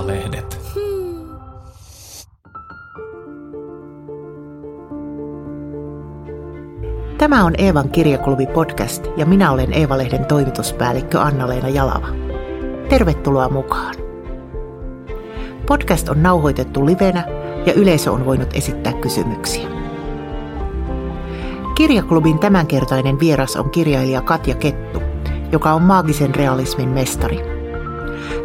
Eeva-lehdet. Tämä on Eevan kirjaklubi podcast ja minä olen Eeva-lehden toimituspäällikkö Anna-Leena Jalava. Tervetuloa mukaan. Podcast on nauhoitettu livenä ja yleisö on voinut esittää kysymyksiä. Kirjaklubin tämänkertainen vieras on kirjailija Katja Kettu, joka on maagisen realismin mestari.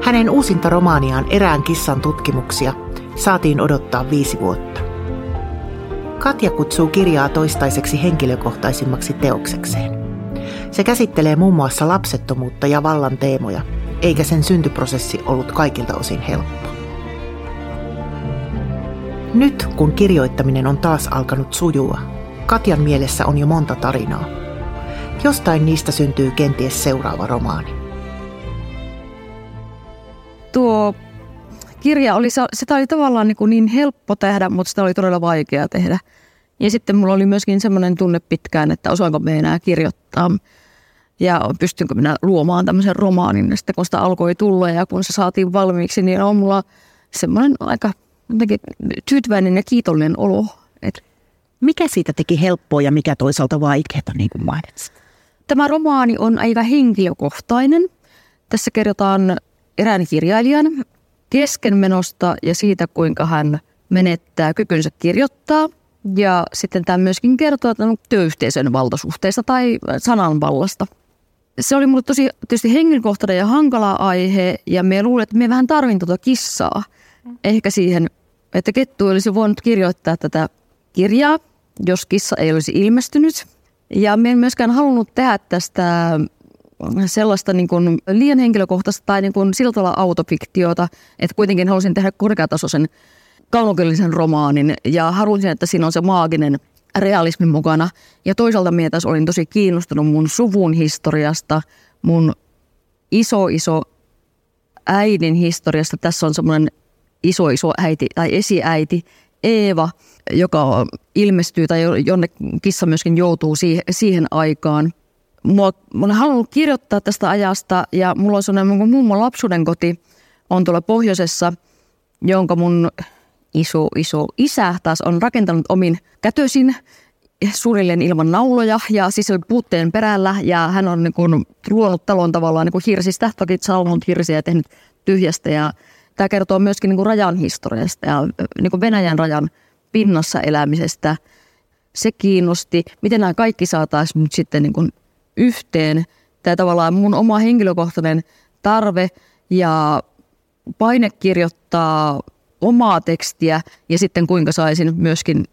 Hänen uusinta romaaniaan Erään kissan tutkimuksia saatiin odottaa viisi vuotta. Katja kutsuu kirjaa toistaiseksi henkilökohtaisimmaksi teoksekseen. Se käsittelee muun muassa lapsettomuutta ja vallan teemoja, eikä sen syntyprosessi ollut kaikilta osin helppo. Nyt, kun kirjoittaminen on taas alkanut sujua, Katjan mielessä on jo monta tarinaa. Jostain niistä syntyy kenties seuraava romaani. Tuo kirja oli, sitä oli tavallaan niin, niin helppo tehdä, mutta sitä oli todella vaikea tehdä. Ja sitten mulla oli myöskin semmoinen tunne pitkään, että osaanko me enää kirjoittaa ja pystynkö minä luomaan tämmöisen romaanin. Ja sitten kun sitä alkoi tulla ja kun se saatiin valmiiksi, niin on mulla semmoinen aika tyytyväinen ja kiitollinen olo. Että mikä siitä teki helppoa ja mikä toisaalta vaikeaa, niin kuin mainitsit? Tämä romaani on aika henkilökohtainen. Tässä kerrotaan erään kirjailijan keskenmenosta ja siitä, kuinka hän menettää kykynsä kirjoittaa. Ja sitten tämä myöskin kertoo työyhteisön valtasuhteista tai sananvallasta. Se oli mulle tosi tietysti henkilökohtainen ja hankala aihe ja me luulen, että me vähän tarvin tuota kissaa. Ehkä siihen, että Kettu olisi voinut kirjoittaa tätä kirjaa, jos kissa ei olisi ilmestynyt. Ja me en myöskään halunnut tehdä tästä sellaista niin kuin liian henkilökohtaista tai niin kuin sillä tavalla autofiktiota, että kuitenkin halusin tehdä korkeatasoisen kaunokellisen romaanin ja halusin, että siinä on se maaginen realismi mukana. Ja toisaalta minä taas olin tosi kiinnostunut mun suvun historiasta, mun iso iso äidin historiasta. Tässä on semmoinen iso iso äiti tai esiäiti Eeva, joka ilmestyy tai jonne kissa myöskin joutuu siihen aikaan – mua, mä olen halunnut kirjoittaa tästä ajasta ja mulla on sellainen mun mummon lapsuuden koti on tuolla pohjoisessa, jonka mun iso, iso isä taas on rakentanut omin kätösin suunnilleen ilman nauloja ja siis oli puutteen perällä. Ja hän on niin kuin luonut talon tavallaan niin kuin hirsistä, toki salvonut hirsiä ja tehnyt tyhjästä. Ja tämä kertoo myöskin niin kuin rajan historiasta ja niin kuin Venäjän rajan pinnassa elämisestä. Se kiinnosti, miten nämä kaikki saataisiin nyt sitten niin kuin yhteen. Tämä tavallaan mun oma henkilökohtainen tarve ja paine kirjoittaa omaa tekstiä ja sitten kuinka saisin myöskin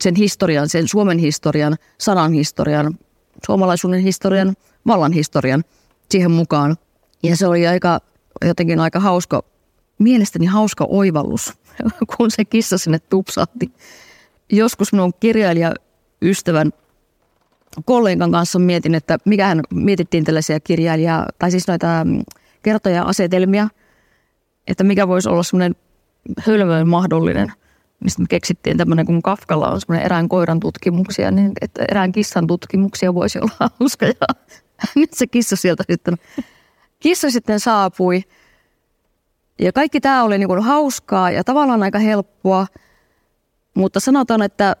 sen historian, sen Suomen historian, sanan historian, suomalaisuuden historian, vallan historian siihen mukaan. Ja se oli aika, jotenkin aika hauska, mielestäni hauska oivallus, kun se kissa sinne tupsahti. Joskus minun kirjailijaystävän kollegan kanssa mietin, että mikähän mietittiin tällaisia kirjailijaa, tai siis noita mm, kertoja-asetelmia, että mikä voisi olla semmoinen hölmöön mahdollinen. Mistä me keksittiin tämmöinen, kun Kafkalla on semmoinen erään koiran tutkimuksia, niin että erään kissan tutkimuksia voisi olla hauska. Ja nyt se kissa sieltä sitten, kissa sitten saapui. Ja kaikki tämä oli niin kuin hauskaa ja tavallaan aika helppoa, mutta sanotaan, että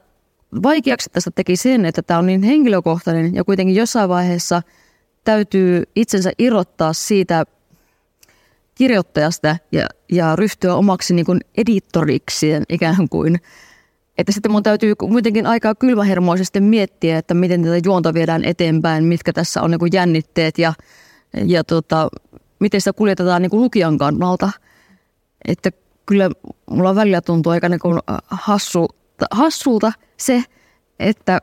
vaikeaksi tästä teki sen, että tämä on niin henkilökohtainen ja kuitenkin jossain vaiheessa täytyy itsensä irrottaa siitä kirjoittajasta ja, ja ryhtyä omaksi niin kuin editorikseen ikään kuin. Että sitten mun täytyy kuitenkin aika kylmähermoisesti miettiä, että miten tätä juonta viedään eteenpäin, mitkä tässä on niin kuin jännitteet ja, ja tota, miten sitä kuljetetaan niin kuin lukijan kannalta. Että kyllä mulla välillä tuntuu aika niin kuin hassu hassulta se, että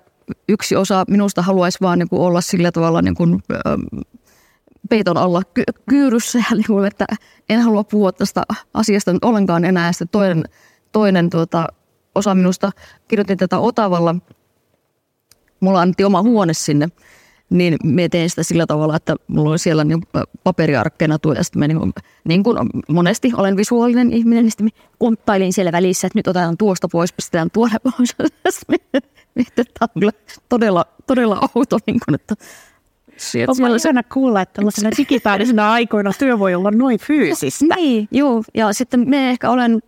yksi osa minusta haluaisi vaan niin kuin olla sillä tavalla niin kuin, peiton alla ky- kyyryssä, ja niin kuin, että en halua puhua tästä asiasta nyt ollenkaan enää. Sitten toinen, toinen tuota, osa minusta kirjoitin tätä Otavalla. Mulla annettiin oma huone sinne niin me teen sitä sillä tavalla, että mulla on siellä niin paperiarkkeena tuo, ja sitten mä niin, niin kuin monesti olen visuaalinen ihminen, niin sitten konttailin siellä välissä, että nyt otetaan tuosta pois, pistetään tuolle pois. Tämä on kyllä todella, todella outo, niin kuin, että On ihana kuulla, että tällaisena digitaalisena aikoina työ voi olla noin fyysistä. Niin, joo. Ja sitten me ehkä olen,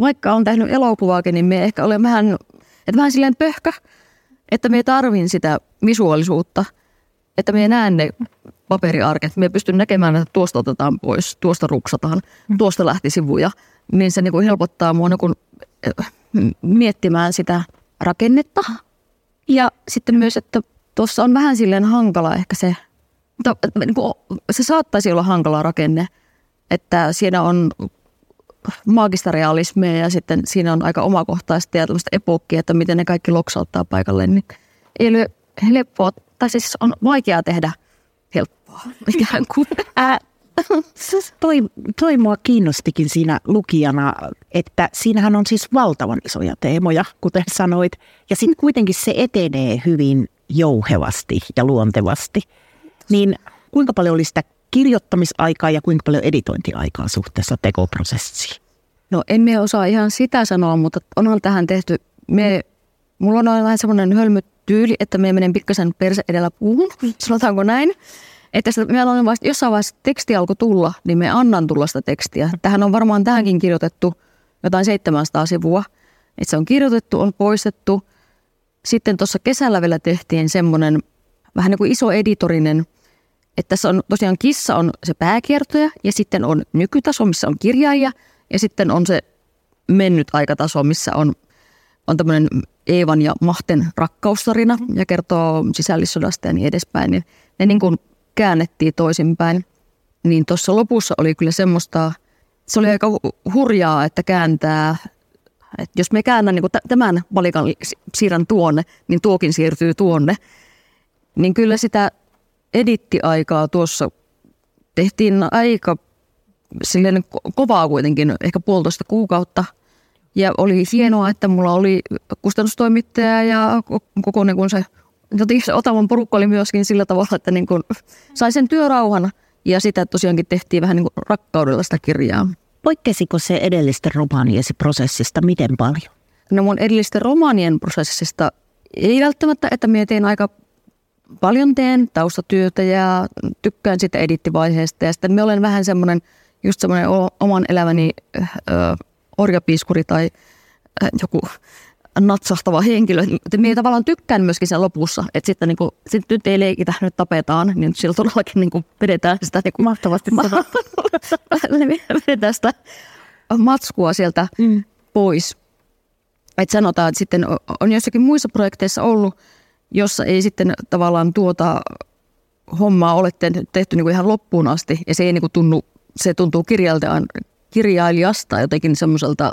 vaikka olen tehnyt elokuvaakin, niin me ehkä olen vähän, että vähän silleen pöhkä, että me tarvin sitä visuaalisuutta, että me näen ne paperiarket, me pystyn näkemään, että tuosta otetaan pois, tuosta ruksataan, mm. tuosta lähti sivuja, niin se niin kuin helpottaa mua niin kuin, eh, miettimään sitä rakennetta. Ja sitten myös, että tuossa on vähän silleen hankala ehkä se, niin kuin, se saattaisi olla hankala rakenne, että siinä on maagista realismia ja sitten siinä on aika omakohtaista ja tämmöistä epokkia, että miten ne kaikki loksauttaa paikalle, niin ei ole helppoa, tai siis on vaikeaa tehdä helppoa ikään kuin. Ää, toi, toi mua kiinnostikin siinä lukijana, että siinähän on siis valtavan isoja teemoja, kuten sanoit, ja sitten kuitenkin se etenee hyvin jouhevasti ja luontevasti. Niin kuinka paljon oli sitä kirjoittamisaikaa ja kuinka paljon editointiaikaa suhteessa tekoprosessiin? No emme osaa ihan sitä sanoa, mutta onhan tähän tehty, me, mulla on vähän semmoinen hölmyt tyyli, että me menen pikkasen perse edellä puuhun, sanotaanko näin. Että sitä, me on vasta, jossain vaiheessa teksti alkoi tulla, niin me annan tulla sitä tekstiä. Tähän on varmaan tähänkin kirjoitettu jotain 700 sivua. Että se on kirjoitettu, on poistettu. Sitten tuossa kesällä vielä tehtiin semmoinen vähän niin kuin iso editorinen, että tässä on tosiaan kissa on se pääkiertoja ja sitten on nykytaso, missä on kirjailija ja sitten on se mennyt aikataso, missä on, on tämmöinen Eevan ja Mahten rakkaustarina ja kertoo sisällissodasta ja niin edespäin. Niin ne niin kuin käännettiin toisinpäin. Niin tuossa lopussa oli kyllä semmoista, se oli aika hurjaa, että kääntää, että jos me käännän niin tämän valikan siirrän tuonne, niin tuokin siirtyy tuonne. Niin kyllä sitä edittiaikaa tuossa tehtiin aika silleen kovaa kuitenkin, ehkä puolitoista kuukautta. Ja oli hienoa, että mulla oli kustannustoimittaja ja koko niin kuin se, se Otavan porukka oli myöskin sillä tavalla, että niin kuin sai sen työrauhan ja sitä tosiaankin tehtiin vähän niin kuin rakkaudella sitä kirjaa. Poikkesiko se edellisten romaaniesi prosessista miten paljon? No mun edellisten romaanien prosessista ei välttämättä, että mietin aika paljon teen taustatyötä ja tykkään sitä edittivaiheesta. Ja sitten me olen vähän semmoinen, just semmoinen oman elämäni ö, orjapiiskuri tai joku natsahtava henkilö. Minä tavallaan tykkään myöskin sen lopussa, että sitten niin kuin, sit nyt ei leikitä, nyt tapetaan, niin sillä todellakin niin kuin vedetään sitä niin kuin, mahtavasti vedetään sitä matskua sieltä mm. pois. Et sanotaan, että sitten on jossakin muissa projekteissa ollut, jossa ei sitten tavallaan tuota hommaa ole tehty niin kuin ihan loppuun asti ja se ei niin kuin tunnu, se tuntuu kirjailijasta jotenkin semmoiselta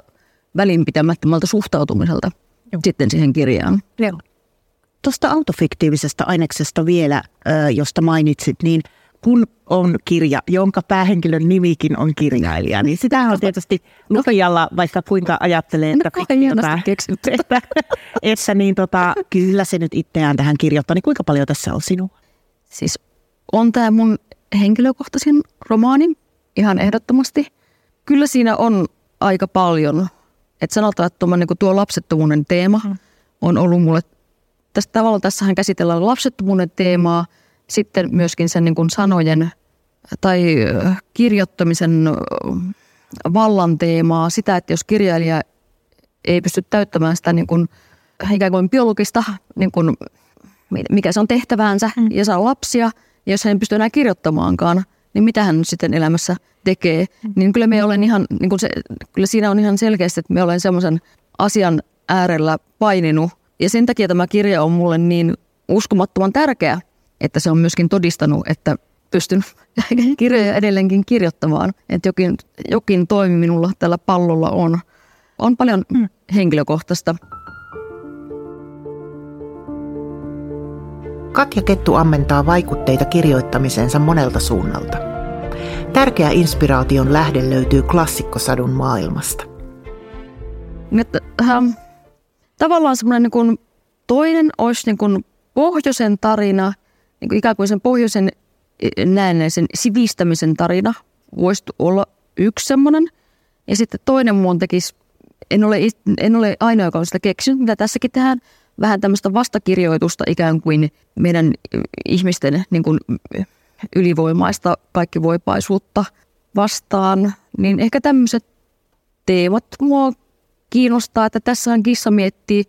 välinpitämättömältä suhtautumiselta Joo. sitten siihen kirjaan. Joo. Tuosta autofiktiivisesta aineksesta vielä, josta mainitsit, niin kun on kirja, jonka päähenkilön nimikin on kirjailija, niin sitä on tietysti lukijalla, vaikka kuinka ajattelee, että, no, että, että niin tota, kyllä se nyt itseään tähän kirjoittaa, niin kuinka paljon tässä on sinua? Siis on tämä mun henkilökohtaisin romaani, ihan ehdottomasti. Kyllä siinä on aika paljon. Että sanotaan, että tuo, niin tuo lapsettomuuden teema mm. on ollut mulle, tästä tavalla tässähän käsitellään lapsettomuuden teemaa, sitten myöskin sen niin kuin sanojen tai kirjoittamisen vallan teemaa, sitä, että jos kirjailija ei pysty täyttämään sitä niin kuin, ikään kuin biologista, niin kuin, mikä se on tehtäväänsä, mm. ja saa lapsia, ja jos hän ei pysty enää kirjoittamaankaan, niin mitä hän sitten elämässä tekee. Mm. Niin kyllä me olen ihan, niin kuin se, kyllä siinä on ihan selkeästi, että me olen semmoisen asian äärellä paininut. Ja sen takia tämä kirja on mulle niin uskomattoman tärkeä, että se on myöskin todistanut, että pystyn kirjoja edelleenkin kirjoittamaan. Että jokin, jokin toimi minulla tällä pallolla on. On paljon mm. henkilökohtaista. Katja Kettu ammentaa vaikutteita kirjoittamiseensa monelta suunnalta. Tärkeä inspiraation lähde löytyy klassikkosadun maailmasta. Nyt, ähm, tavallaan semmoinen niin kuin toinen olisi niin kuin pohjoisen tarina, niin kuin ikään kuin sen pohjoisen e, näennäisen sivistämisen tarina voisi olla yksi semmoinen. Ja sitten toinen muun tekisi, en ole, en ole ainoa, joka on sitä keksinyt, mitä tässäkin tehdään, vähän tämmöistä vastakirjoitusta ikään kuin meidän ihmisten niin kuin ylivoimaista kaikkivoipaisuutta vastaan, niin ehkä tämmöiset teemat mua kiinnostaa, että tässähän kissa miettii,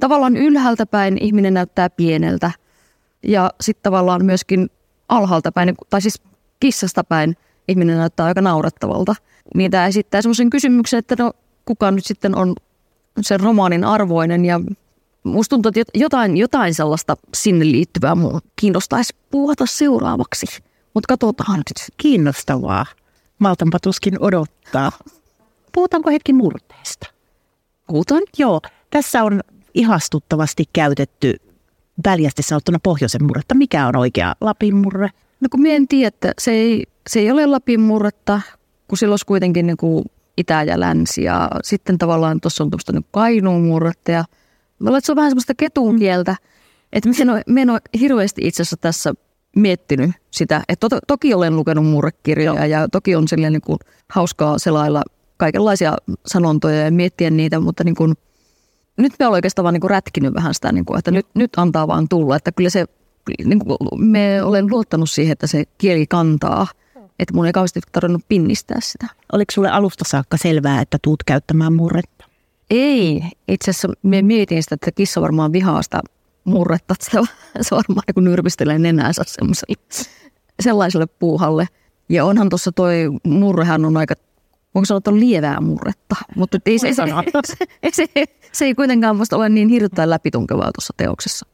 tavallaan ylhäältä päin ihminen näyttää pieneltä ja sitten tavallaan myöskin alhaalta päin, tai siis kissasta päin ihminen näyttää aika naurattavalta. Niin tämä esittää semmoisen kysymyksen, että no kuka nyt sitten on sen romaanin arvoinen ja musta tuntuu, että jotain, jotain sellaista sinne liittyvää mun kiinnostaisi puhata seuraavaksi. Mutta katsotaan nyt. Kiinnostavaa. Maltanpa tuskin odottaa. Puhutaanko hetki murteesta? Puhutaan. Joo, tässä on ihastuttavasti käytetty väljästi sanottuna pohjoisen murretta. Mikä on oikea Lapin murre? No kun en tiedä, että se ei, se ei ole Lapin murretta, kun sillä olisi kuitenkin niin kuin itä ja länsi. Ja sitten tavallaan tuossa on tuosta niin kainuun murretta ja mä se on vähän semmoista ketun kieltä. Että mä en ole, mä en ole hirveästi itse asiassa tässä miettinyt sitä. Että to, toki olen lukenut murrekirjoja ja toki on silleen niin kuin hauskaa selailla kaikenlaisia sanontoja ja miettiä niitä, mutta niin kuin, nyt me olen oikeastaan vaan niin kuin rätkinyt vähän sitä, niin kuin, että nyt, nyt antaa vaan tulla. Että kyllä se, niin kuin, me olen luottanut siihen, että se kieli kantaa. Että mun ei kauheasti tarvinnut pinnistää sitä. Oliko sulle alusta saakka selvää, että tuut käyttämään murretta? Ei. Itse asiassa me mietin sitä, että kissa varmaan vihaa sitä murretta. Että se varmaan niin nyrpistelee nenäänsä sellaiselle puuhalle. Ja onhan tuossa toi murrehan on aika voiko sanoa, että on lievää murretta, mutta ei se, se, se, se, se ei kuitenkaan musta ole niin hirveän läpitunkevaa tuossa teoksessa.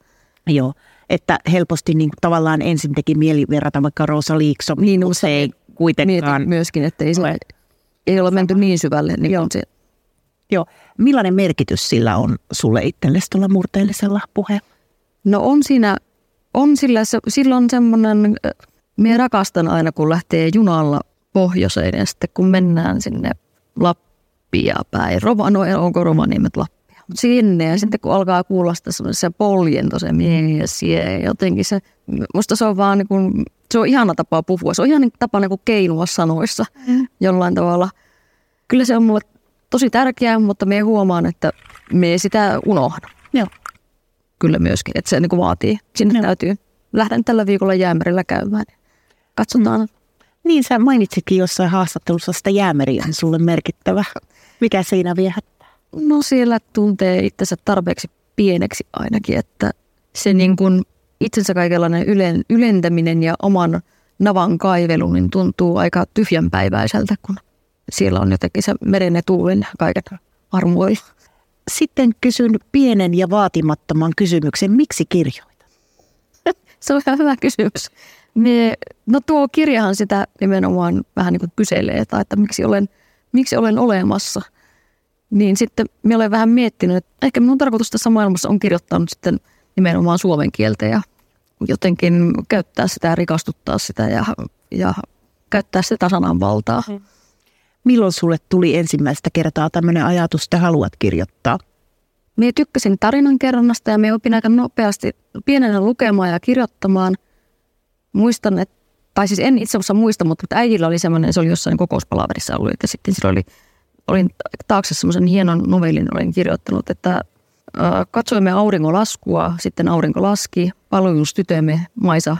Joo, että helposti niin kuin, tavallaan ensin teki mieli verrata vaikka Rosa Liikso, niin mutta se ei kuitenkaan. myöskin, että ei, se, ei ole menty niin syvälle. Niin Joo. Se. Joo. Millainen merkitys sillä on sulle itsellesi tuolla murteellisella puheella? No on siinä, on sillä, se, silloin semmoinen, minä rakastan aina kun lähtee junalla pohjoiseen ja sitten kun mennään sinne Lappia päin, Rova, no onko Rovaniemet Lappia, mutta sinne ja sitten kun alkaa kuulla sitä semmoisen poljento se mies ja jotenkin se, musta se on vaan niin kuin, se on ihana tapa puhua, se on ihan niin tapa niin kuin keinua sanoissa mm. jollain tavalla. Kyllä se on mulle tosi tärkeää, mutta me huomaan, että me sitä unohda. Joo. Kyllä myöskin, että se niin kuin vaatii. Sinne Joo. täytyy, lähden tällä viikolla jäämerillä käymään. Katsotaan, mm niin, sä mainitsitkin jossain haastattelussa sitä jäämeri on sulle merkittävä. Mikä siinä viehättää? No siellä tuntee itsensä tarpeeksi pieneksi ainakin, että se niin kuin itsensä kaikenlainen ylen, ylentäminen ja oman navan kaivelu niin tuntuu aika tyhjänpäiväiseltä, kun siellä on jotenkin se meren ja tuulen kaiken armoilla. Sitten kysyn pienen ja vaatimattoman kysymyksen, miksi kirjoita? se on ihan hyvä kysymys. Me, no tuo kirjahan sitä nimenomaan vähän niin kuin kyselee, tai että miksi olen, miksi olen olemassa. Niin sitten me olen vähän miettinyt, että ehkä minun tarkoitus tässä maailmassa on kirjoittaa sitten nimenomaan suomen kieltä ja jotenkin käyttää sitä ja rikastuttaa sitä ja, ja käyttää sitä sananvaltaa. Mm. Milloin sulle tuli ensimmäistä kertaa tämmöinen ajatus, että haluat kirjoittaa? Minä tykkäsin tarinan kerronnasta ja me opin aika nopeasti pienenä lukemaan ja kirjoittamaan – muistan, että, tai siis en itse asiassa muista, mutta äidillä oli semmoinen, se oli jossain kokouspalaverissa ollut, että sitten sillä oli, olin taakse semmoisen hienon novellin, olin kirjoittanut, että katsoimme auringon laskua, sitten aurinko laski, palvelustytömme Maisa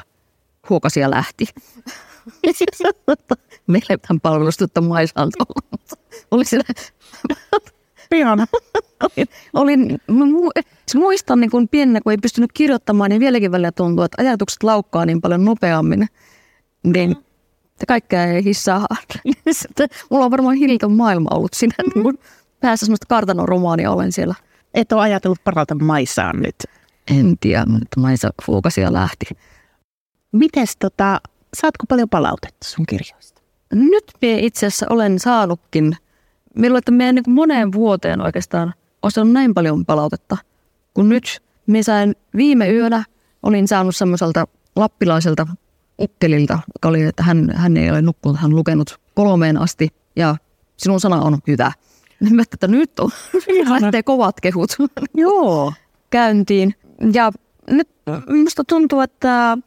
huokasi ja lähti. Meillä ei tämän palvelustyttö Maisa on Oli siellä Ihana. olin, siis muistan niin kun pienenä, kun ei pystynyt kirjoittamaan, niin vieläkin välillä tuntuu, että ajatukset laukkaa niin paljon nopeammin. Niin kaikkea ei hissaa. Mulla on varmaan Hilton maailma ollut siinä. Niin kun päässä semmoista kartanoromaania olen siellä. Et ole ajatellut paralta Maisaan nyt? En tiedä, mutta Maisa fuukasi ja lähti. Mites tota, saatko paljon palautetta sun kirjoista? Nyt me itse asiassa olen saanutkin – Meillä että meidän niin moneen vuoteen oikeastaan on saanut näin paljon palautetta, kun nyt me sain viime yönä, olin saanut semmoiselta lappilaiselta ukkelilta, joka oli, että hän, hän ei ole nukkunut, hän on lukenut kolmeen asti ja sinun sana on hyvä. Niin että nyt on, lähtee kovat kehut Joo. käyntiin. Ja nyt minusta tuntuu, että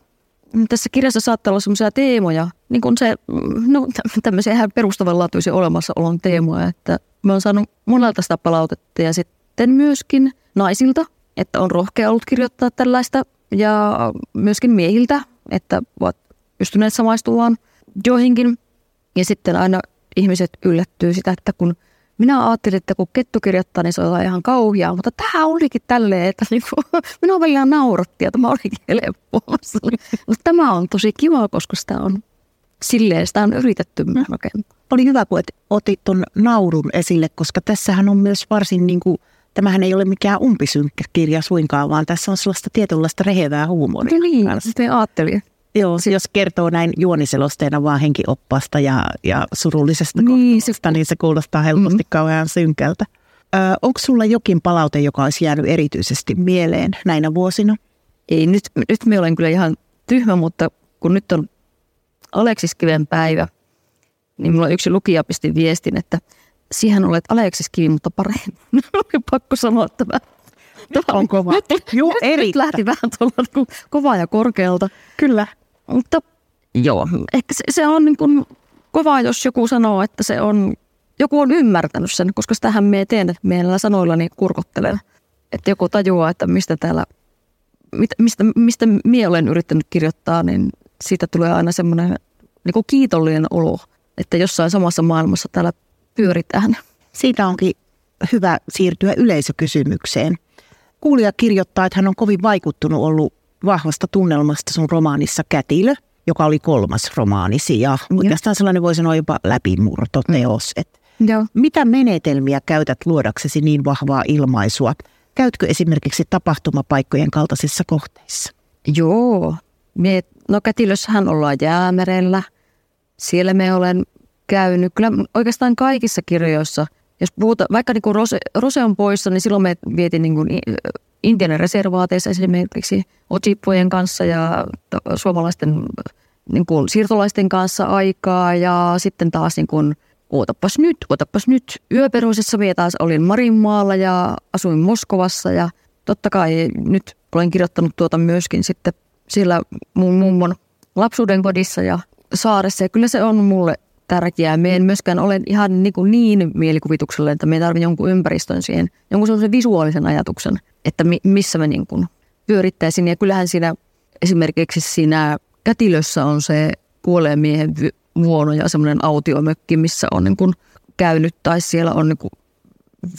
tässä kirjassa saattaa olla sellaisia teemoja, niin kuin se, no tämmöisiä ihan perustavanlaatuisia olemassaolon teemoja, että mä oon saanut monelta sitä palautetta ja sitten myöskin naisilta, että on rohkea ollut kirjoittaa tällaista ja myöskin miehiltä, että ovat pystyneet samaistumaan joihinkin. Ja sitten aina ihmiset yllättyy sitä, että kun minä ajattelin, että kun kettu kirjoittaa, niin se on ihan kauheaa, mutta tämä olikin tälleen, että niinku, minua välillä nauratti ja tämä olikin helppoa. Mutta tämä on tosi kiva, koska sitä on silleen, sitä on yritetty mm. rakentaa. Oli hyvä, kun otit tuon naurun esille, koska tässähän on myös varsin niin kuin, tämähän ei ole mikään umpisynkkä kirja suinkaan, vaan tässä on sellaista tietynlaista rehevää huumoria. No niin, sitten ajattelin. Joo, se, jos kertoo näin juoniselosteena vaan henkioppasta ja, ja surullisesta niin, kohtausta, niin se kuulostaa helposti mm. kauhean synkältä. Ö, onko sulla jokin palaute, joka olisi jäänyt erityisesti mieleen näinä vuosina? Ei, nyt, nyt me olen kyllä ihan tyhmä, mutta kun nyt on Aleksis Kiven päivä, niin minulla yksi lukija pisti viestin, että siihen olet Aleksis Kivi, mutta paremmin. Pakko sanoa tämä. Tämä on kova. Nyt, Joo, nyt, nyt lähti vähän tuolla kovaa ja korkealta. Kyllä. Mutta joo, ehkä se, se on niin kuin kova, jos joku sanoo, että se on, joku on ymmärtänyt sen, koska sitähän me teen, että näillä sanoillani kurkottelen. Että joku tajuaa, että mistä täällä, mistä, mistä mie olen yrittänyt kirjoittaa, niin siitä tulee aina semmoinen niin kuin kiitollinen olo, että jossain samassa maailmassa täällä pyöritään. Siitä onkin hyvä siirtyä yleisökysymykseen. Kuulija kirjoittaa, että hän on kovin vaikuttunut ollut vahvasta tunnelmasta sun romaanissa Kätilö, joka oli kolmas romaanisi ja oikeastaan sellainen voi sanoa jopa läpimurtoteos. Et Joo. Mitä menetelmiä käytät luodaksesi niin vahvaa ilmaisua? Käytkö esimerkiksi tapahtumapaikkojen kaltaisissa kohteissa? Joo. Me, no Kätilössähän ollaan jäämerellä. Siellä me olen käynyt. Kyllä oikeastaan kaikissa kirjoissa, jos puhutaan, vaikka niin kuin Rose, Rose on poissa, niin silloin me vietin niin kuin Intian reservaateissa esimerkiksi Ojibwojen kanssa ja suomalaisten niin kuin siirtolaisten kanssa aikaa ja sitten taas niin kuin, ootapas nyt, ootapas nyt. Yöperuisessa minä taas olin Marinmaalla ja asuin Moskovassa ja totta kai nyt olen kirjoittanut tuota myöskin sitten siellä mun mummon lapsuuden kodissa ja saaressa ja kyllä se on mulle tärkeää. Me en myöskään ole ihan niin, kuin niin mielikuvitukselle, että me tarvitsen jonkun ympäristön siihen, jonkun sellaisen visuaalisen ajatuksen, että mi- missä mä niin kuin pyörittäisin. Ja kyllähän siinä esimerkiksi siinä kätilössä on se kuoleen miehen vuono ja semmoinen autiomökki, missä on niin kuin käynyt tai siellä on niin kuin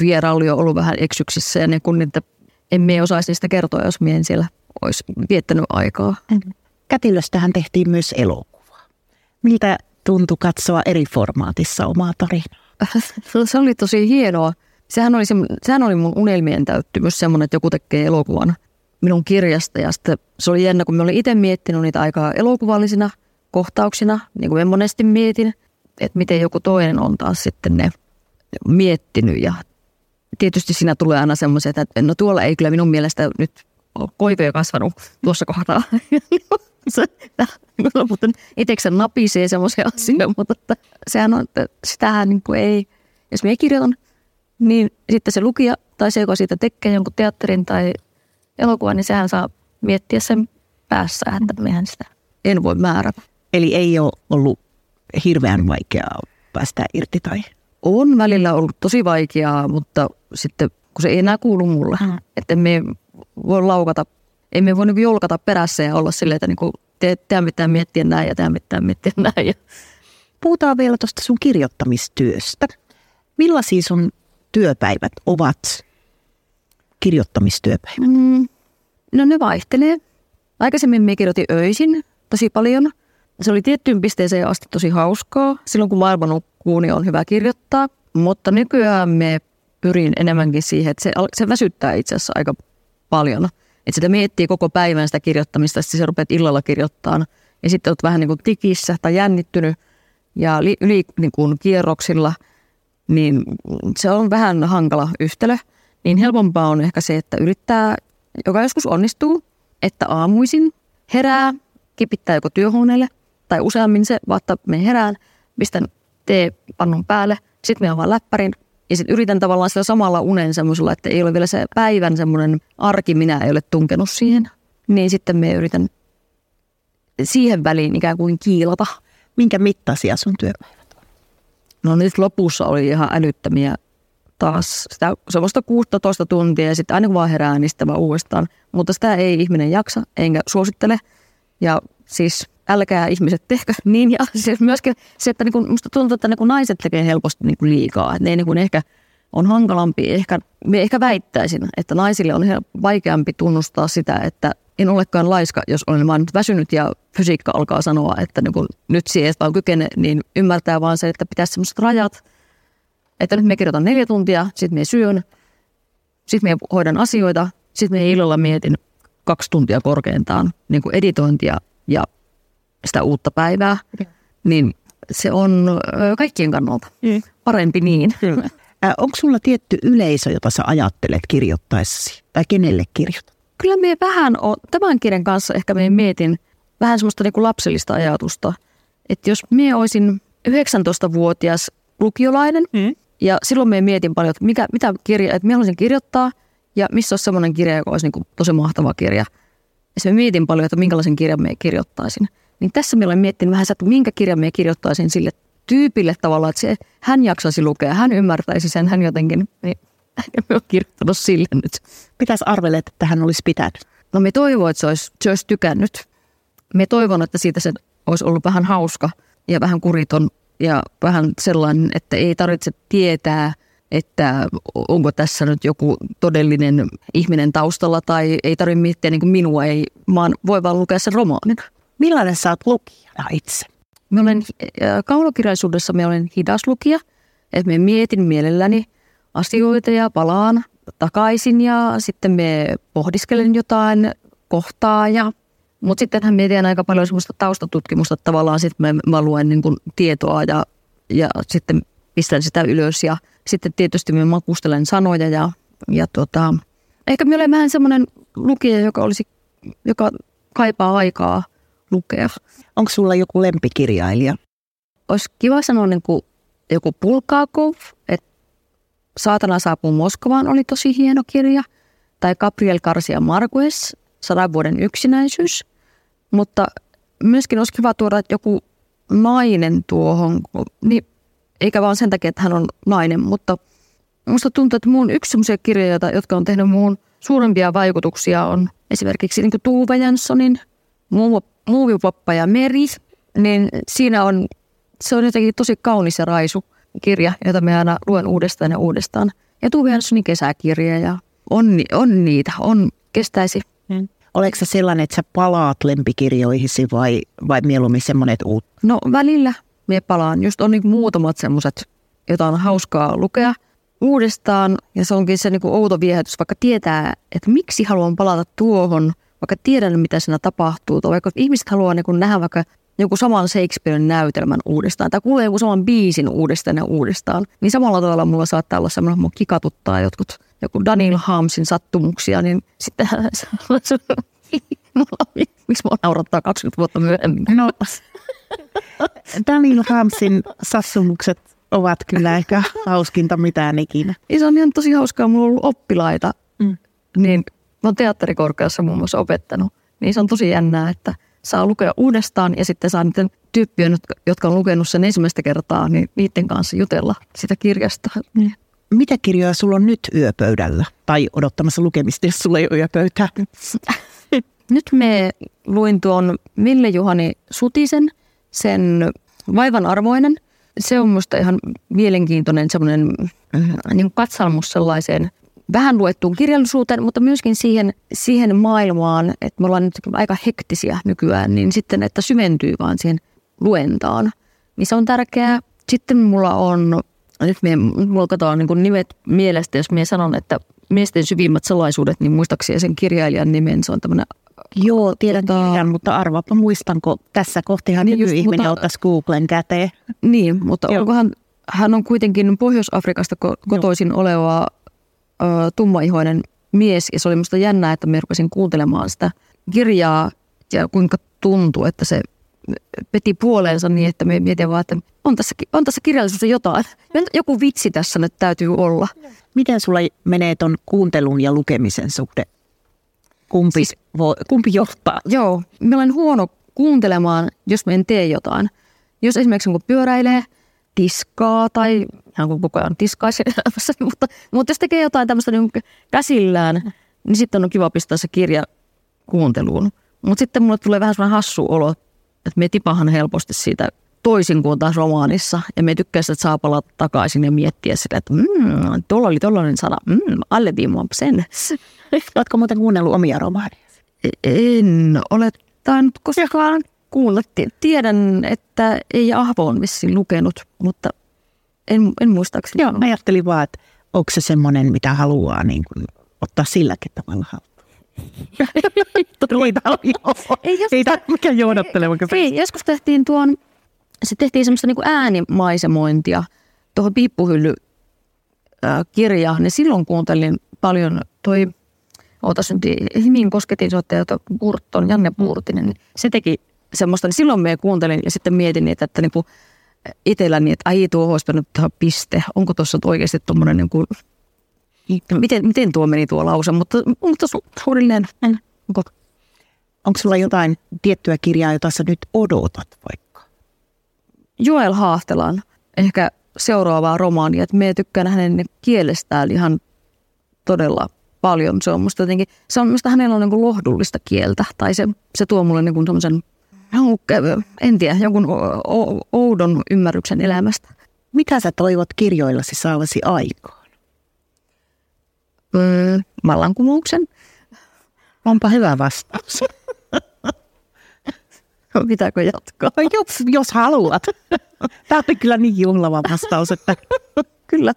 vierailu jo ollut vähän eksyksissä ja niin kuin niitä, emme osaisi niistä kertoa, jos mien siellä olisi viettänyt aikaa. Kätilöstähän tehtiin myös elokuva. Miltä tuntui katsoa eri formaatissa omaa tarinaa? se oli tosi hienoa. Sehän oli, se, sehän oli mun unelmien täyttymys, semmoinen, että joku tekee elokuvan minun kirjasta. Ja sitten se oli jännä, kun mä olin itse miettinyt niitä aika elokuvallisina kohtauksina, niin kuin monesti mietin, että miten joku toinen on taas sitten ne miettinyt. Ja tietysti siinä tulee aina semmoisia, että no tuolla ei kyllä minun mielestä nyt ole koivoja kasvanut tuossa kohtaa. se, mutta itseksä napisee semmoisia asioita, mutta että sehän on, että sitähän niin kuin ei, jos me kirjoitan, niin sitten se lukija tai se, joka siitä tekee jonkun teatterin tai elokuvan, niin sehän saa miettiä sen päässä, että mehän sitä en voi määrätä. Eli ei ole ollut hirveän vaikeaa päästä irti tai? On välillä ollut tosi vaikeaa, mutta sitten kun se ei enää kuulu mulle, mm. että me voi laukata, emme voi niin jolkata perässä ja olla silleen, että niin tämä pitää miettiä näin ja tämä pitää miettiä näin. Puhutaan vielä tuosta sun kirjoittamistyöstä. Millaisia sun työpäivät ovat kirjoittamistyöpäivät? Mm, no ne vaihtelee. Aikaisemmin me kirjoitin öisin tosi paljon. Se oli tiettyyn pisteeseen asti tosi hauskaa. Silloin kun maailma nukkuu, niin on hyvä kirjoittaa. Mutta nykyään me pyrin enemmänkin siihen, että se, se väsyttää itse asiassa aika paljon. Että sitä miettii koko päivän sitä kirjoittamista, sitten sä rupeat illalla kirjoittamaan. Ja sitten olet vähän niin kuin tikissä tai jännittynyt ja yli niin kuin kierroksilla – niin se on vähän hankala yhtälö. Niin helpompaa on ehkä se, että yrittää, joka joskus onnistuu, että aamuisin herää, kipittää joko työhuoneelle tai useammin se, vaatta me herään, pistän pannun päälle, sitten me avaan läppärin ja sitten yritän tavallaan sillä samalla unen semmoisella, että ei ole vielä se päivän semmoinen arki, minä ei ole tunkenut siihen. Niin sitten me yritän siihen väliin ikään kuin kiilata. Minkä mittaisia sun työpäivät No nyt lopussa oli ihan älyttömiä taas sitä semmoista 16 tuntia ja sitten aina kun vaan herää, niin sitä vaan uudestaan. Mutta sitä ei ihminen jaksa, enkä suosittele. Ja siis älkää ihmiset tehkö niin. Ja siis myöskin se, että niinku, musta tuntuu, että niinku naiset tekee helposti niinku liikaa. Että ne niinku ehkä on hankalampi, ehkä, ehkä väittäisin, että naisille on vaikeampi tunnustaa sitä, että en olekaan laiska, jos olen vaan nyt väsynyt ja fysiikka alkaa sanoa, että niin kun nyt siihen vaan kykene, niin ymmärtää vaan se, että pitäisi sellaiset rajat, että nyt me kirjoitan neljä tuntia, sitten me syön, sitten me hoidan asioita, sitten me illalla mietin kaksi tuntia korkeintaan niin kuin editointia ja sitä uutta päivää, niin se on kaikkien kannalta mm. parempi niin. Äh, onko sulla tietty yleisö, jota sä ajattelet kirjoittaessasi? Tai kenelle kirjoitat? Kyllä me vähän on, tämän kirjan kanssa ehkä me mietin vähän semmoista niin kuin lapsellista ajatusta. Että jos me olisin 19-vuotias lukiolainen, mm. ja silloin me mietin paljon, että mikä, mitä kirja, että haluaisin kirjoittaa, ja missä olisi semmoinen kirja, joka olisi niin kuin tosi mahtava kirja. Ja me mietin paljon, että minkälaisen kirjan me kirjoittaisin. Niin tässä me olen miettinyt vähän, että minkä kirjan me kirjoittaisin sille tyypille tavallaan, että se, hän jaksaisi lukea, hän ymmärtäisi sen, hän jotenkin, niin en ole kirjoittanut sille nyt. Mitäs arvelet, että hän olisi pitänyt? No me toivon, että se olisi, se olisi tykännyt. Me toivon, että siitä se olisi ollut vähän hauska ja vähän kuriton ja vähän sellainen, että ei tarvitse tietää, että onko tässä nyt joku todellinen ihminen taustalla tai ei tarvitse miettiä niin kuin minua, ei, vaan voi vaan lukea sen romaanin. Millainen sä oot lukijana itse? Me olen, äh, kaulokirjallisuudessa me olen hidas lukija, että me mietin mielelläni asioita ja palaan takaisin ja sitten me pohdiskelen jotain kohtaa ja mutta sittenhän mietin aika paljon semmoista taustatutkimusta tavallaan, sitten mä, mä luen niin kuin tietoa ja, ja sitten pistän sitä ylös ja sitten tietysti mä makustelen sanoja ja, ja tota, ehkä mä olen vähän semmoinen lukija, joka olisi, joka kaipaa aikaa lukea. Onko sulla joku lempikirjailija? Olisi kiva sanoa niin kuin joku Pulkakov, että Saatana saapuu Moskovaan oli tosi hieno kirja. Tai Gabriel Garcia Marquez, Sadan vuoden yksinäisyys. Mutta myöskin olisi kiva tuoda joku nainen tuohon, niin, eikä vaan sen takia, että hän on nainen, mutta minusta tuntuu, että mun yksi sellaisia kirjoja, jotka on tehnyt muun suurimpia vaikutuksia, on esimerkiksi niin Tuve Janssonin Muovipoppa ja Meri, niin siinä on, se on jotenkin tosi kaunis ja raisu kirja, jota me aina luen uudestaan ja uudestaan. Ja Tuve Janssonin kesäkirja ja on, on niitä, on, kestäisi. Hmm. Oletko se sellainen, että sä palaat lempikirjoihisi vai, vai mieluummin semmoinen, uut? No välillä me palaan. Just on niin muutamat semmoiset, joita on hauskaa lukea uudestaan. Ja se onkin se niin outo viehätys, vaikka tietää, että miksi haluan palata tuohon – vaikka tiedän, mitä siinä tapahtuu, tai vaikka ihmiset haluaa niin nähdä vaikka joku saman Shakespearen näytelmän uudestaan, tai kuulee joku saman biisin uudestaan ja uudestaan, niin samalla tavalla mulla saattaa olla semmoinen, että kikatuttaa jotkut, joku Daniel Hamsin sattumuksia, niin sitten miksi mua naurattaa 20 vuotta myöhemmin? No, Daniel Hamsin sattumukset ovat kyllä ehkä hauskinta mitään ikinä. Se on ihan tosi hauskaa, mulla on ollut oppilaita, mm. niin mä oon teatterikorkeassa muun muassa opettanut, niin se on tosi jännää, että saa lukea uudestaan ja sitten saa niiden tyyppien, jotka on lukenut sen ensimmäistä kertaa, niin niiden kanssa jutella sitä kirjasta. Niin. Mitä kirjoja sulla on nyt yöpöydällä tai odottamassa lukemista, jos sulla ei ole yöpöytää? nyt me luin tuon Ville Juhani Sutisen, sen Vaivan arvoinen. Se on minusta ihan mielenkiintoinen semmoinen niin katsalmus sellaiseen vähän luettuun kirjallisuuteen, mutta myöskin siihen, siihen maailmaan, että me ollaan nyt aika hektisiä nykyään, niin sitten, että syventyy vaan siihen luentaan. Se on tärkeää. Sitten mulla on, nyt me, mulla katsotaan niin nimet mielestä, jos minä sanon, että miesten syvimmät salaisuudet, niin muistaakseni sen kirjailijan nimen, se on tämmöinen Joo, tiedän tota, kirjan, mutta arvaapa muistanko tässä kohtihan niin ihminen ottaisi Googlen käteen. Niin, mutta onkohan, hän on kuitenkin Pohjois-Afrikasta kotoisin Joo. oleva ö, tummaihoinen mies ja se oli musta jännää, että mä rupesin kuuntelemaan sitä kirjaa ja kuinka tuntuu, että se peti puoleensa niin, että me mietin vaan, että on tässä, on tässä kirjallisuudessa jotain. Joku vitsi tässä nyt täytyy olla. Miten sulla menee ton kuuntelun ja lukemisen suhde? Kumpi, siis, voi, kumpi johtaa? Joo, mä olen huono kuuntelemaan, jos mä en tee jotain. Jos esimerkiksi kun pyöräilee, tiskaa tai ihan kuin koko ajan tiskaisi elämässä, mutta, mutta jos tekee jotain tämmöistä niin käsillään, niin sitten on kiva pistää se kirja kuunteluun. Mutta sitten mulle tulee vähän sellainen hassu olo, että me tipahan helposti siitä toisin kuin taas romaanissa. Ja me tykkäisi, että saa palata takaisin ja miettiä sitä, että mm, tuolla oli tollainen sana, mm, alleviimaan sen. Oletko muuten kuunnellut omia romaaneja? En ole tainnut koskaan kuulla. Tiedän, että ei Ahvo on vissiin lukenut, mutta en, en muistaakseni. Joo, mä ajattelin vaan, että onko se semmoinen, mitä haluaa niin kuin, ottaa silläkin tavalla haltuun. ei, jos, ei tämä mikään johdattele. Ei, joskus tehtiin tuon, se tehtiin semmoista niin kuin äänimaisemointia tuohon piippuhylly kirjaan, niin silloin kuuntelin paljon toi, ootas nyt, Himin kosketin soittaja Janne Puurtinen, niin se teki semmoista, niin silloin me kuuntelin ja sitten mietin niitä, että niin kuin itselläni, että ai tuo olisi tähän piste, onko tuossa oikeasti tuommoinen niin kuin, miten, miten tuo meni tuo lause, mutta, mutta su, suunnilleen. Onko? onko sulla jotain tiettyä kirjaa, jota sä nyt odotat vaikka? Joel Haahtelan ehkä seuraavaa romaania, että me tykkään hänen kielestään ihan todella paljon. Se on musta jotenkin, se on musta hänellä on niin lohdullista kieltä, tai se, se tuo mulle niin semmoisen en tiedä, jonkun oudon ymmärryksen elämästä. Mitä sä toivot kirjoillasi saavasi aikaan? Mm, vallankumouksen. Onpa hyvä vastaus. Pitääkö jatkaa? Jos, jos haluat. Tämä on kyllä niin juhlava vastaus, että kyllä.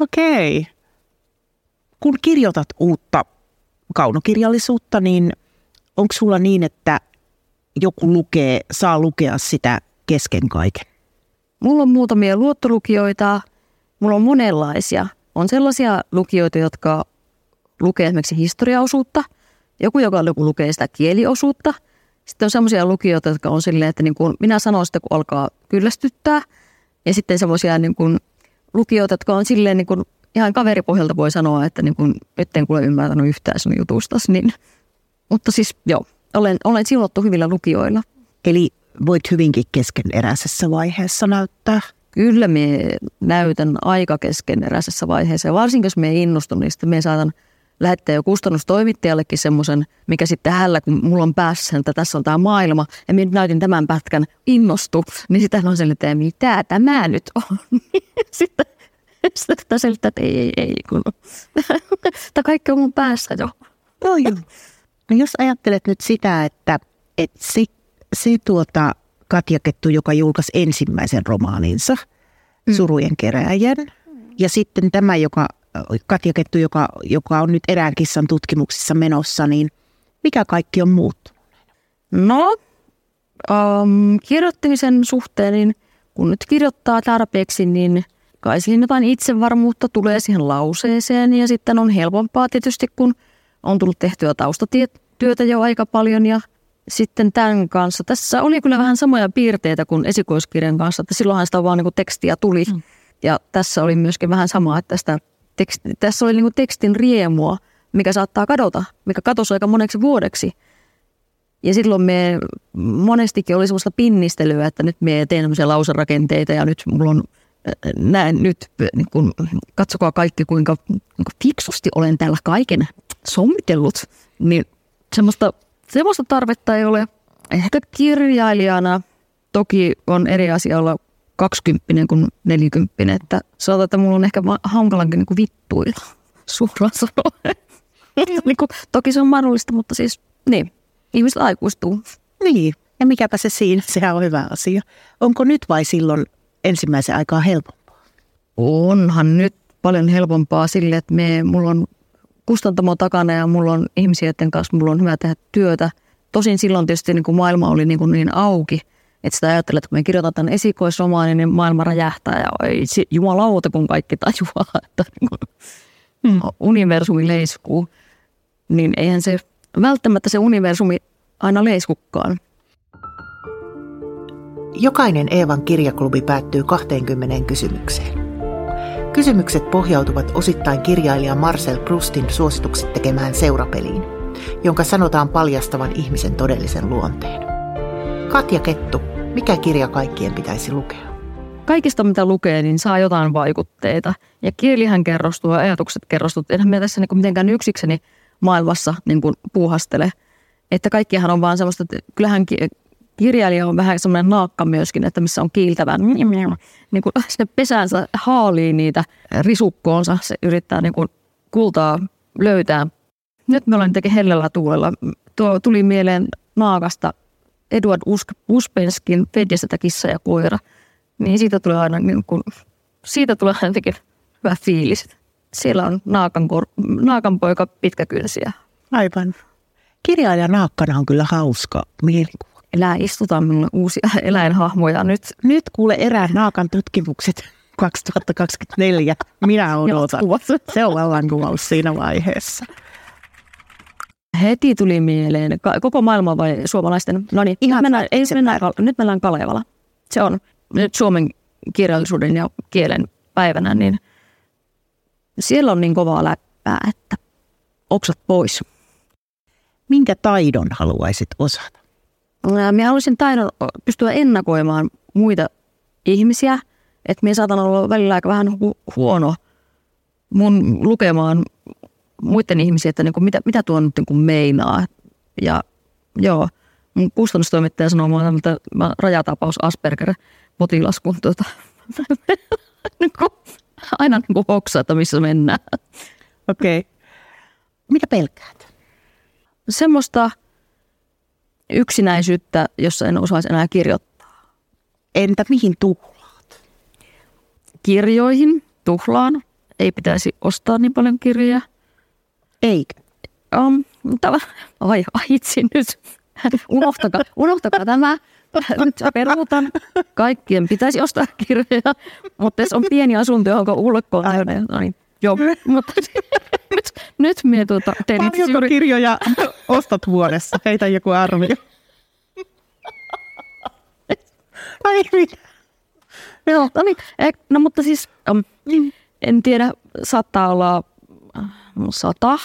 Okei. Okay. Kun kirjoitat uutta kaunokirjallisuutta, niin onko sulla niin, että joku lukee, saa lukea sitä kesken kaiken? Mulla on muutamia luottolukijoita, mulla on monenlaisia. On sellaisia lukijoita, jotka lukee esimerkiksi historiaosuutta, joku, joka lukee sitä kieliosuutta. Sitten on sellaisia lukijoita, jotka on silleen, että niin kuin minä sanon sitä, kun alkaa kyllästyttää. Ja sitten sellaisia niin kuin lukijoita, jotka on silleen niin kuin ihan kaveripohjalta voi sanoa, että niin kuin, nyt en kuule ymmärtänyt yhtään sun jutustas. Niin. Mutta siis joo, olen, olen silottu hyvillä lukijoilla. Eli voit hyvinkin keskeneräisessä vaiheessa näyttää? Kyllä me näytän aika keskeneräisessä vaiheessa. Ja varsinkin jos me innostun, niin sitten me saatan lähettää jo kustannustoimittajallekin semmoisen, mikä sitten hällä, kun mulla on päässä, että tässä on tämä maailma, ja minä näytin tämän pätkän, innostu, niin sitten hän on sen, että mitä tämä nyt on. sitten sitä selittää, että ei, ei, ei, kun tämä kaikki on mun päässä jo. Joo, joo. No jos ajattelet nyt sitä, että, että se, se tuota Katja Kettu, joka julkaisi ensimmäisen romaaninsa, mm. Surujen keräjän, ja sitten tämä, joka, Katja Kettu, joka, joka on nyt erään kissan tutkimuksissa menossa, niin mikä kaikki on muuttunut? No, um, kirjoittamisen suhteen, niin kun nyt kirjoittaa tarpeeksi, niin kai siinä jotain itsevarmuutta tulee siihen lauseeseen ja sitten on helpompaa tietysti, kun – on tullut tehtyä taustatyötä jo aika paljon ja sitten tämän kanssa. Tässä oli kyllä vähän samoja piirteitä kuin esikoiskirjan kanssa, että silloinhan sitä vaan niin tekstiä tuli. Mm. Ja tässä oli myöskin vähän sama, että tästä teksti, tässä oli niin tekstin riemua, mikä saattaa kadota, mikä katosi aika moneksi vuodeksi. Ja silloin me monestikin oli sellaista pinnistelyä, että nyt me teen tämmöisiä lauserakenteita ja nyt mulla on näen nyt, niin kun, katsokaa kaikki kuinka, kuinka fiksusti olen täällä kaiken sommitellut, niin semmoista, semmoista tarvetta ei ole. Ehkä kirjailijana toki on eri asia olla 20 kuin 40, että sanotaan, että mulla on ehkä hankalankin niin vittuilla suoraan sanoen. niin kuin, toki se on mahdollista, mutta siis niin, ihmiset aikuistuu. Niin, ja mikäpä se siinä, sehän on hyvä asia. Onko nyt vai silloin ensimmäisen aikaa helpompaa? Onhan nyt paljon helpompaa sille, että me, mulla on kustantamo takana ja mulla on ihmisiä, joiden kanssa mulla on hyvä tehdä työtä. Tosin silloin tietysti niin kuin maailma oli niin, kuin niin auki, että sitä ajattelee, että kun me kirjoitan tämän esikoisromaanin, niin maailma räjähtää ja oi, jumalauta, kun kaikki tajuaa, että niin kuin, hmm. universumi leiskuu. Niin eihän se välttämättä se universumi aina leiskukkaan. Jokainen Eevan kirjaklubi päättyy 20 kysymykseen. Kysymykset pohjautuvat osittain kirjailija Marcel Proustin suositukset tekemään seurapeliin, jonka sanotaan paljastavan ihmisen todellisen luonteen. Katja Kettu, mikä kirja kaikkien pitäisi lukea? kaikista mitä lukee, niin saa jotain vaikutteita. Ja kielihän kerrostuu ja ajatukset kerrostuu. Enhän minä tässä niin kuin mitenkään yksikseni maailmassa niin kuin puuhastele. Että kaikkihan on vaan semmoista, että kyllähän kirjailija on vähän semmoinen naakka myöskin, että missä on kiiltävä, niin kuin se pesäänsä haalii niitä risukkoonsa, se yrittää niin kuin kultaa löytää. Nyt me ollaan tekemään hellellä tuulella. Tuo tuli mieleen naakasta Edward Uspenskin Fedjestä kissa ja koira. Niin siitä tulee aina niin kuin, siitä tulee jotenkin hyvä fiilis. Siellä on naakan, kor, naakan poika pitkäkynsiä. Aivan. Kirjailija naakkana on kyllä hauska mielikuva. Elää istutaan minulle uusia eläinhahmoja nyt. Nyt kuule erään naakan tutkimukset 2024. Minä odotan. Se on vallankumous siinä vaiheessa. Heti tuli mieleen, koko maailma vai suomalaisten? No niin, Ihan mennään, ei, mennään, nyt mennään Kalevala. Se on nyt Suomen kirjallisuuden ja kielen päivänä, niin siellä on niin kovaa läppää, että oksat pois. Minkä taidon haluaisit osata? Minä haluaisin taidon pystyä ennakoimaan muita ihmisiä, että minä saatan olla välillä aika vähän hu- huono mun lukemaan muiden ihmisiä, että niin kuin mitä, mitä tuo nyt niin kuin meinaa. Ja joo, mun kustannustoimittaja sanoo mulle, että mä rajatapaus Asperger potilas, kun tuota, niin kuin, aina niin kuin hoksaa, että missä mennään. Okei. Okay. Mitä pelkäät? Semmoista yksinäisyyttä, jossa en osaisi enää kirjoittaa. Entä mihin tuhlaat? Kirjoihin tuhlaan. Ei pitäisi ostaa niin paljon kirjoja. Eikö? Um, mutta, ai, ai itse nyt. Unohtakaa, unohtakaa tämä. Nyt peruutan. Kaikkien pitäisi ostaa kirjoja, mutta jos on pieni asunto, johon ulkoon no niin, joo, mutta nyt, nyt minä tuota, tein Paljonko juuri... kirjoja ostat vuodessa? Heitä joku arvio. Ai mitä? Joo, no niin. No mutta siis, um, en tiedä, saattaa olla äh, sata,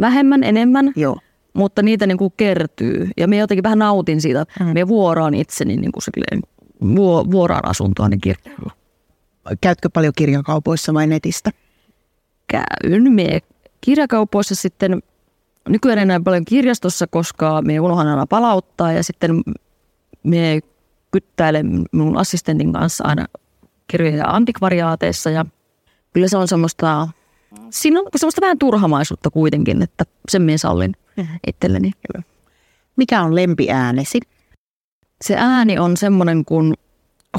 vähemmän, enemmän. Joo mutta niitä niin kuin kertyy. Ja me jotenkin vähän nautin siitä, mm. me vuoraan itseni niin kuin silleen, vuo, vuoraan asuntoa niin kirjoilla. Käytkö paljon kirjakaupoissa vai netistä? Käyn. Me kirjakaupoissa sitten, nykyään enää paljon kirjastossa, koska me unohan aina palauttaa ja sitten me kyttäilen mun assistentin kanssa aina kirjoja antikvariaateissa ja kyllä se on semmoista, siinä on semmoista vähän turhamaisuutta kuitenkin, että sen minä sallin itselleni. Mikä on lempiäänesi? Se ääni on semmoinen kuin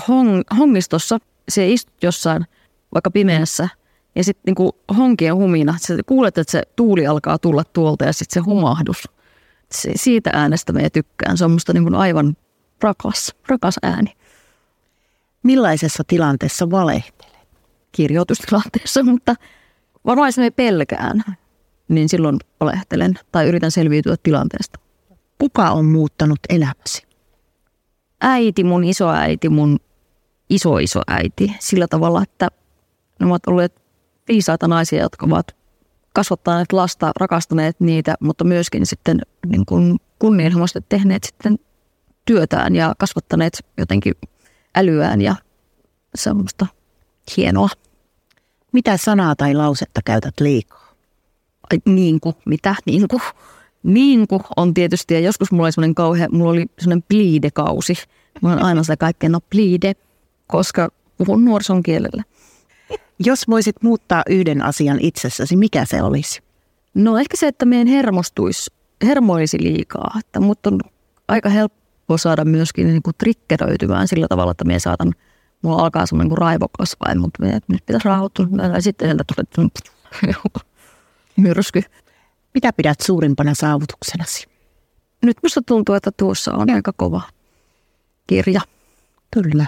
hong, hongistossa. Se istut jossain vaikka pimeässä ja sitten niinku honkien humina. Sä kuulet, että se tuuli alkaa tulla tuolta ja sitten se humahdus. Se, siitä äänestä me tykkään. Se on musta niinku aivan rakas, rakas ääni. Millaisessa tilanteessa valehtelet? Kirjoitustilanteessa, mutta varmaan jos me pelkään, niin silloin valehtelen tai yritän selviytyä tilanteesta. Kuka on muuttanut elämäsi? Äiti, mun isoäiti, mun iso iso äiti sillä tavalla, että ne ovat olleet viisaita naisia, jotka ovat kasvattaneet lasta, rakastaneet niitä, mutta myöskin sitten niin kuin kunnianhimoisesti tehneet sitten työtään ja kasvattaneet jotenkin älyään ja semmoista hienoa. Mitä sanaa tai lausetta käytät liikaa? niin kuin, mitä, niin kuin, niin kuin on tietysti, ja joskus mulla oli semmoinen kauhea, mulla oli semmoinen pliide-kausi. Mulla on aina se kaikkein, no pliide, koska puhun nuorison kielellä. Jos voisit muuttaa yhden asian itsessäsi, mikä se olisi? No ehkä se, että meidän hermostuisi, hermoisi liikaa. Että mut on aika helppo saada myöskin niin kuin triggeröitymään sillä tavalla, että me saatan, mulla alkaa semmoinen kuin raivo kasvaa, mutta nyt pitäisi rauhoittua. Sitten sieltä tulee myrsky. Mitä pidät suurimpana saavutuksenasi? Nyt minusta tuntuu, että tuossa on aika kova kirja. Kyllä.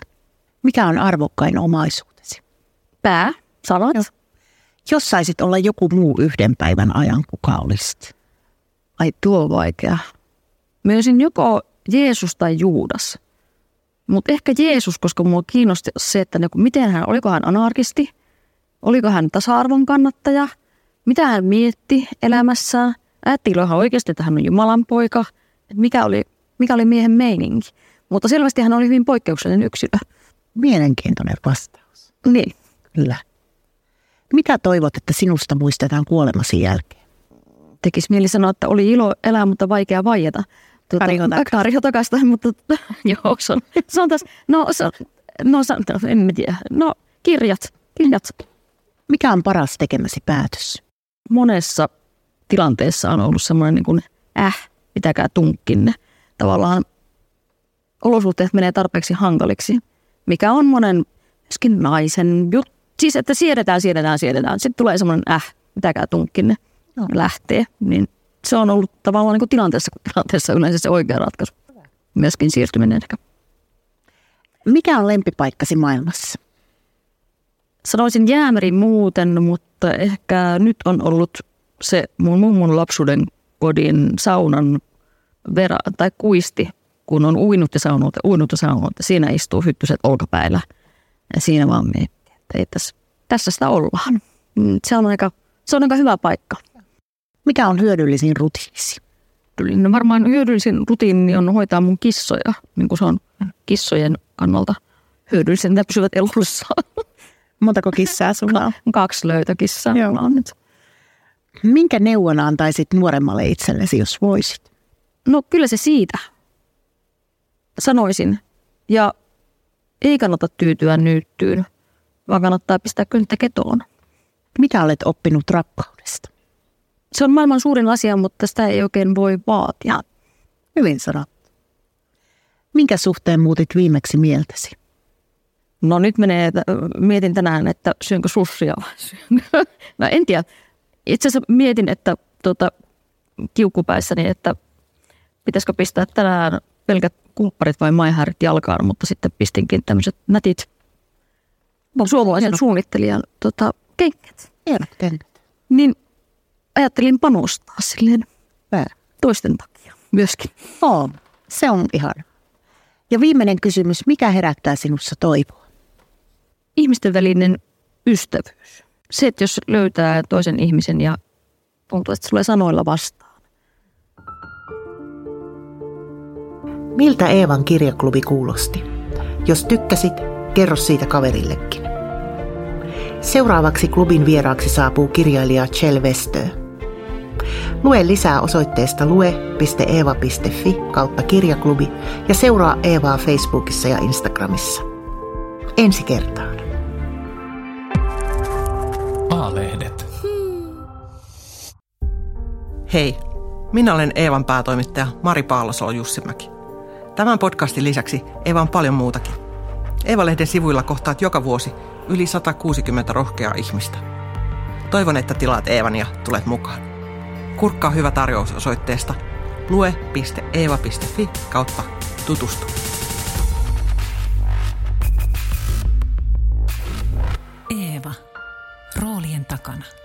Mikä on arvokkain omaisuutesi? Pää, sanat. Joo. Jos saisit olla joku muu yhden päivän ajan, kuka olisit? Ai tuo on vaikea. Myösin joko Jeesus tai Juudas. Mutta ehkä Jeesus, koska mua kiinnosti se, että niinku, miten hän, oliko hän anarkisti, oliko hän tasa-arvon kannattaja – mitä hän mietti elämässään. Ajatteliko hän oikeasti, että hän on Jumalan poika, mikä oli, mikä oli miehen meininki. Mutta selvästi hän oli hyvin poikkeuksellinen yksilö. Mielenkiintoinen vastaus. Niin. Kyllä. Mitä toivot, että sinusta muistetaan kuolemasi jälkeen? Tekisi mieli sanoa, että oli ilo elää, mutta vaikea vaieta. Tuota. Kari Hotakasta, mutta joo, se on, se on tässä, no, se, on- no, se, no en tiedä. No, kirjat, kirjat. Mikä on paras tekemäsi päätös? monessa tilanteessa on ollut semmoinen niin kuin, äh, pitäkää tunkkinne. Tavallaan olosuhteet menee tarpeeksi hankaliksi, mikä on monen myöskin naisen juttu. Siis, että siedetään, siedetään, siedetään. Sitten tulee semmoinen äh, pitäkää tunkkinne, Joo. lähtee. Niin se on ollut tavallaan niin kuin tilanteessa kuin tilanteessa yleensä se oikea ratkaisu. Myöskin siirtyminen ehkä. Mikä on lempipaikkasi maailmassa? Sanoisin jäämeri muuten, mutta ehkä nyt on ollut se mun mummon lapsuuden kodin saunan vera, tai kuisti, kun on uinut ja saunut ja uinut ja saunut. Ja siinä istuu hyttyset olkapäillä. Ja siinä vaan miettii, että ei tässä, tässä sitä ollaan. Mm, Se on aika, se on aika hyvä paikka. Mikä on hyödyllisin rutiinisi? No varmaan hyödyllisin rutiini on hoitaa mun kissoja, niin kuin se on kissojen kannalta hyödyllisin, että pysyvät elossa. Montako kissaa sulla on? Kaksi löytökissaa Joo. on nyt. Minkä neuvon antaisit nuoremmalle itsellesi, jos voisit? No kyllä se siitä, sanoisin. Ja ei kannata tyytyä nyyttyyn, vaan kannattaa pistää kynttä ketoon. Mitä olet oppinut rakkaudesta? Se on maailman suurin asia, mutta sitä ei oikein voi vaatia. Hyvin sanottu. Minkä suhteen muutit viimeksi mieltäsi? No nyt menee, mietin tänään, että syönkö sussia vai syönkö. Mä en tiedä. Itse asiassa mietin, että tota, kiukkupäissäni, että pitäisikö pistää tänään pelkät kumpparit vai maihärit jalkaan, mutta sitten pistinkin tämmöiset nätit suomalaisen suunnittelijan tota, kengät. Hienot kengät. Niin ajattelin panostaa silleen Hyvä. toisten takia myöskin. Oo, se on ihan. Ja viimeinen kysymys, mikä herättää sinussa toivoa? Ihmisten välinen ystävyys. Se, että jos löytää toisen ihmisen ja tuntuu, että se tulee sanoilla vastaan. Miltä Eevan kirjaklubi kuulosti? Jos tykkäsit, kerro siitä kaverillekin. Seuraavaksi klubin vieraaksi saapuu kirjailija Chell Westö. Lue lisää osoitteesta lue.eeva.fi kautta kirjaklubi ja seuraa Eevaa Facebookissa ja Instagramissa. Ensi kertaan. A-lehdet. Hei, minä olen Eevan päätoimittaja Mari Paalosolo Jussimäki. Tämän podcastin lisäksi Eeva on paljon muutakin. Eeva-lehden sivuilla kohtaat joka vuosi yli 160 rohkeaa ihmistä. Toivon, että tilaat Eevan ja tulet mukaan. Kurkkaa hyvä tarjous osoitteesta lue.eeva.fi kautta tutustu. Eeva. Roolien takana.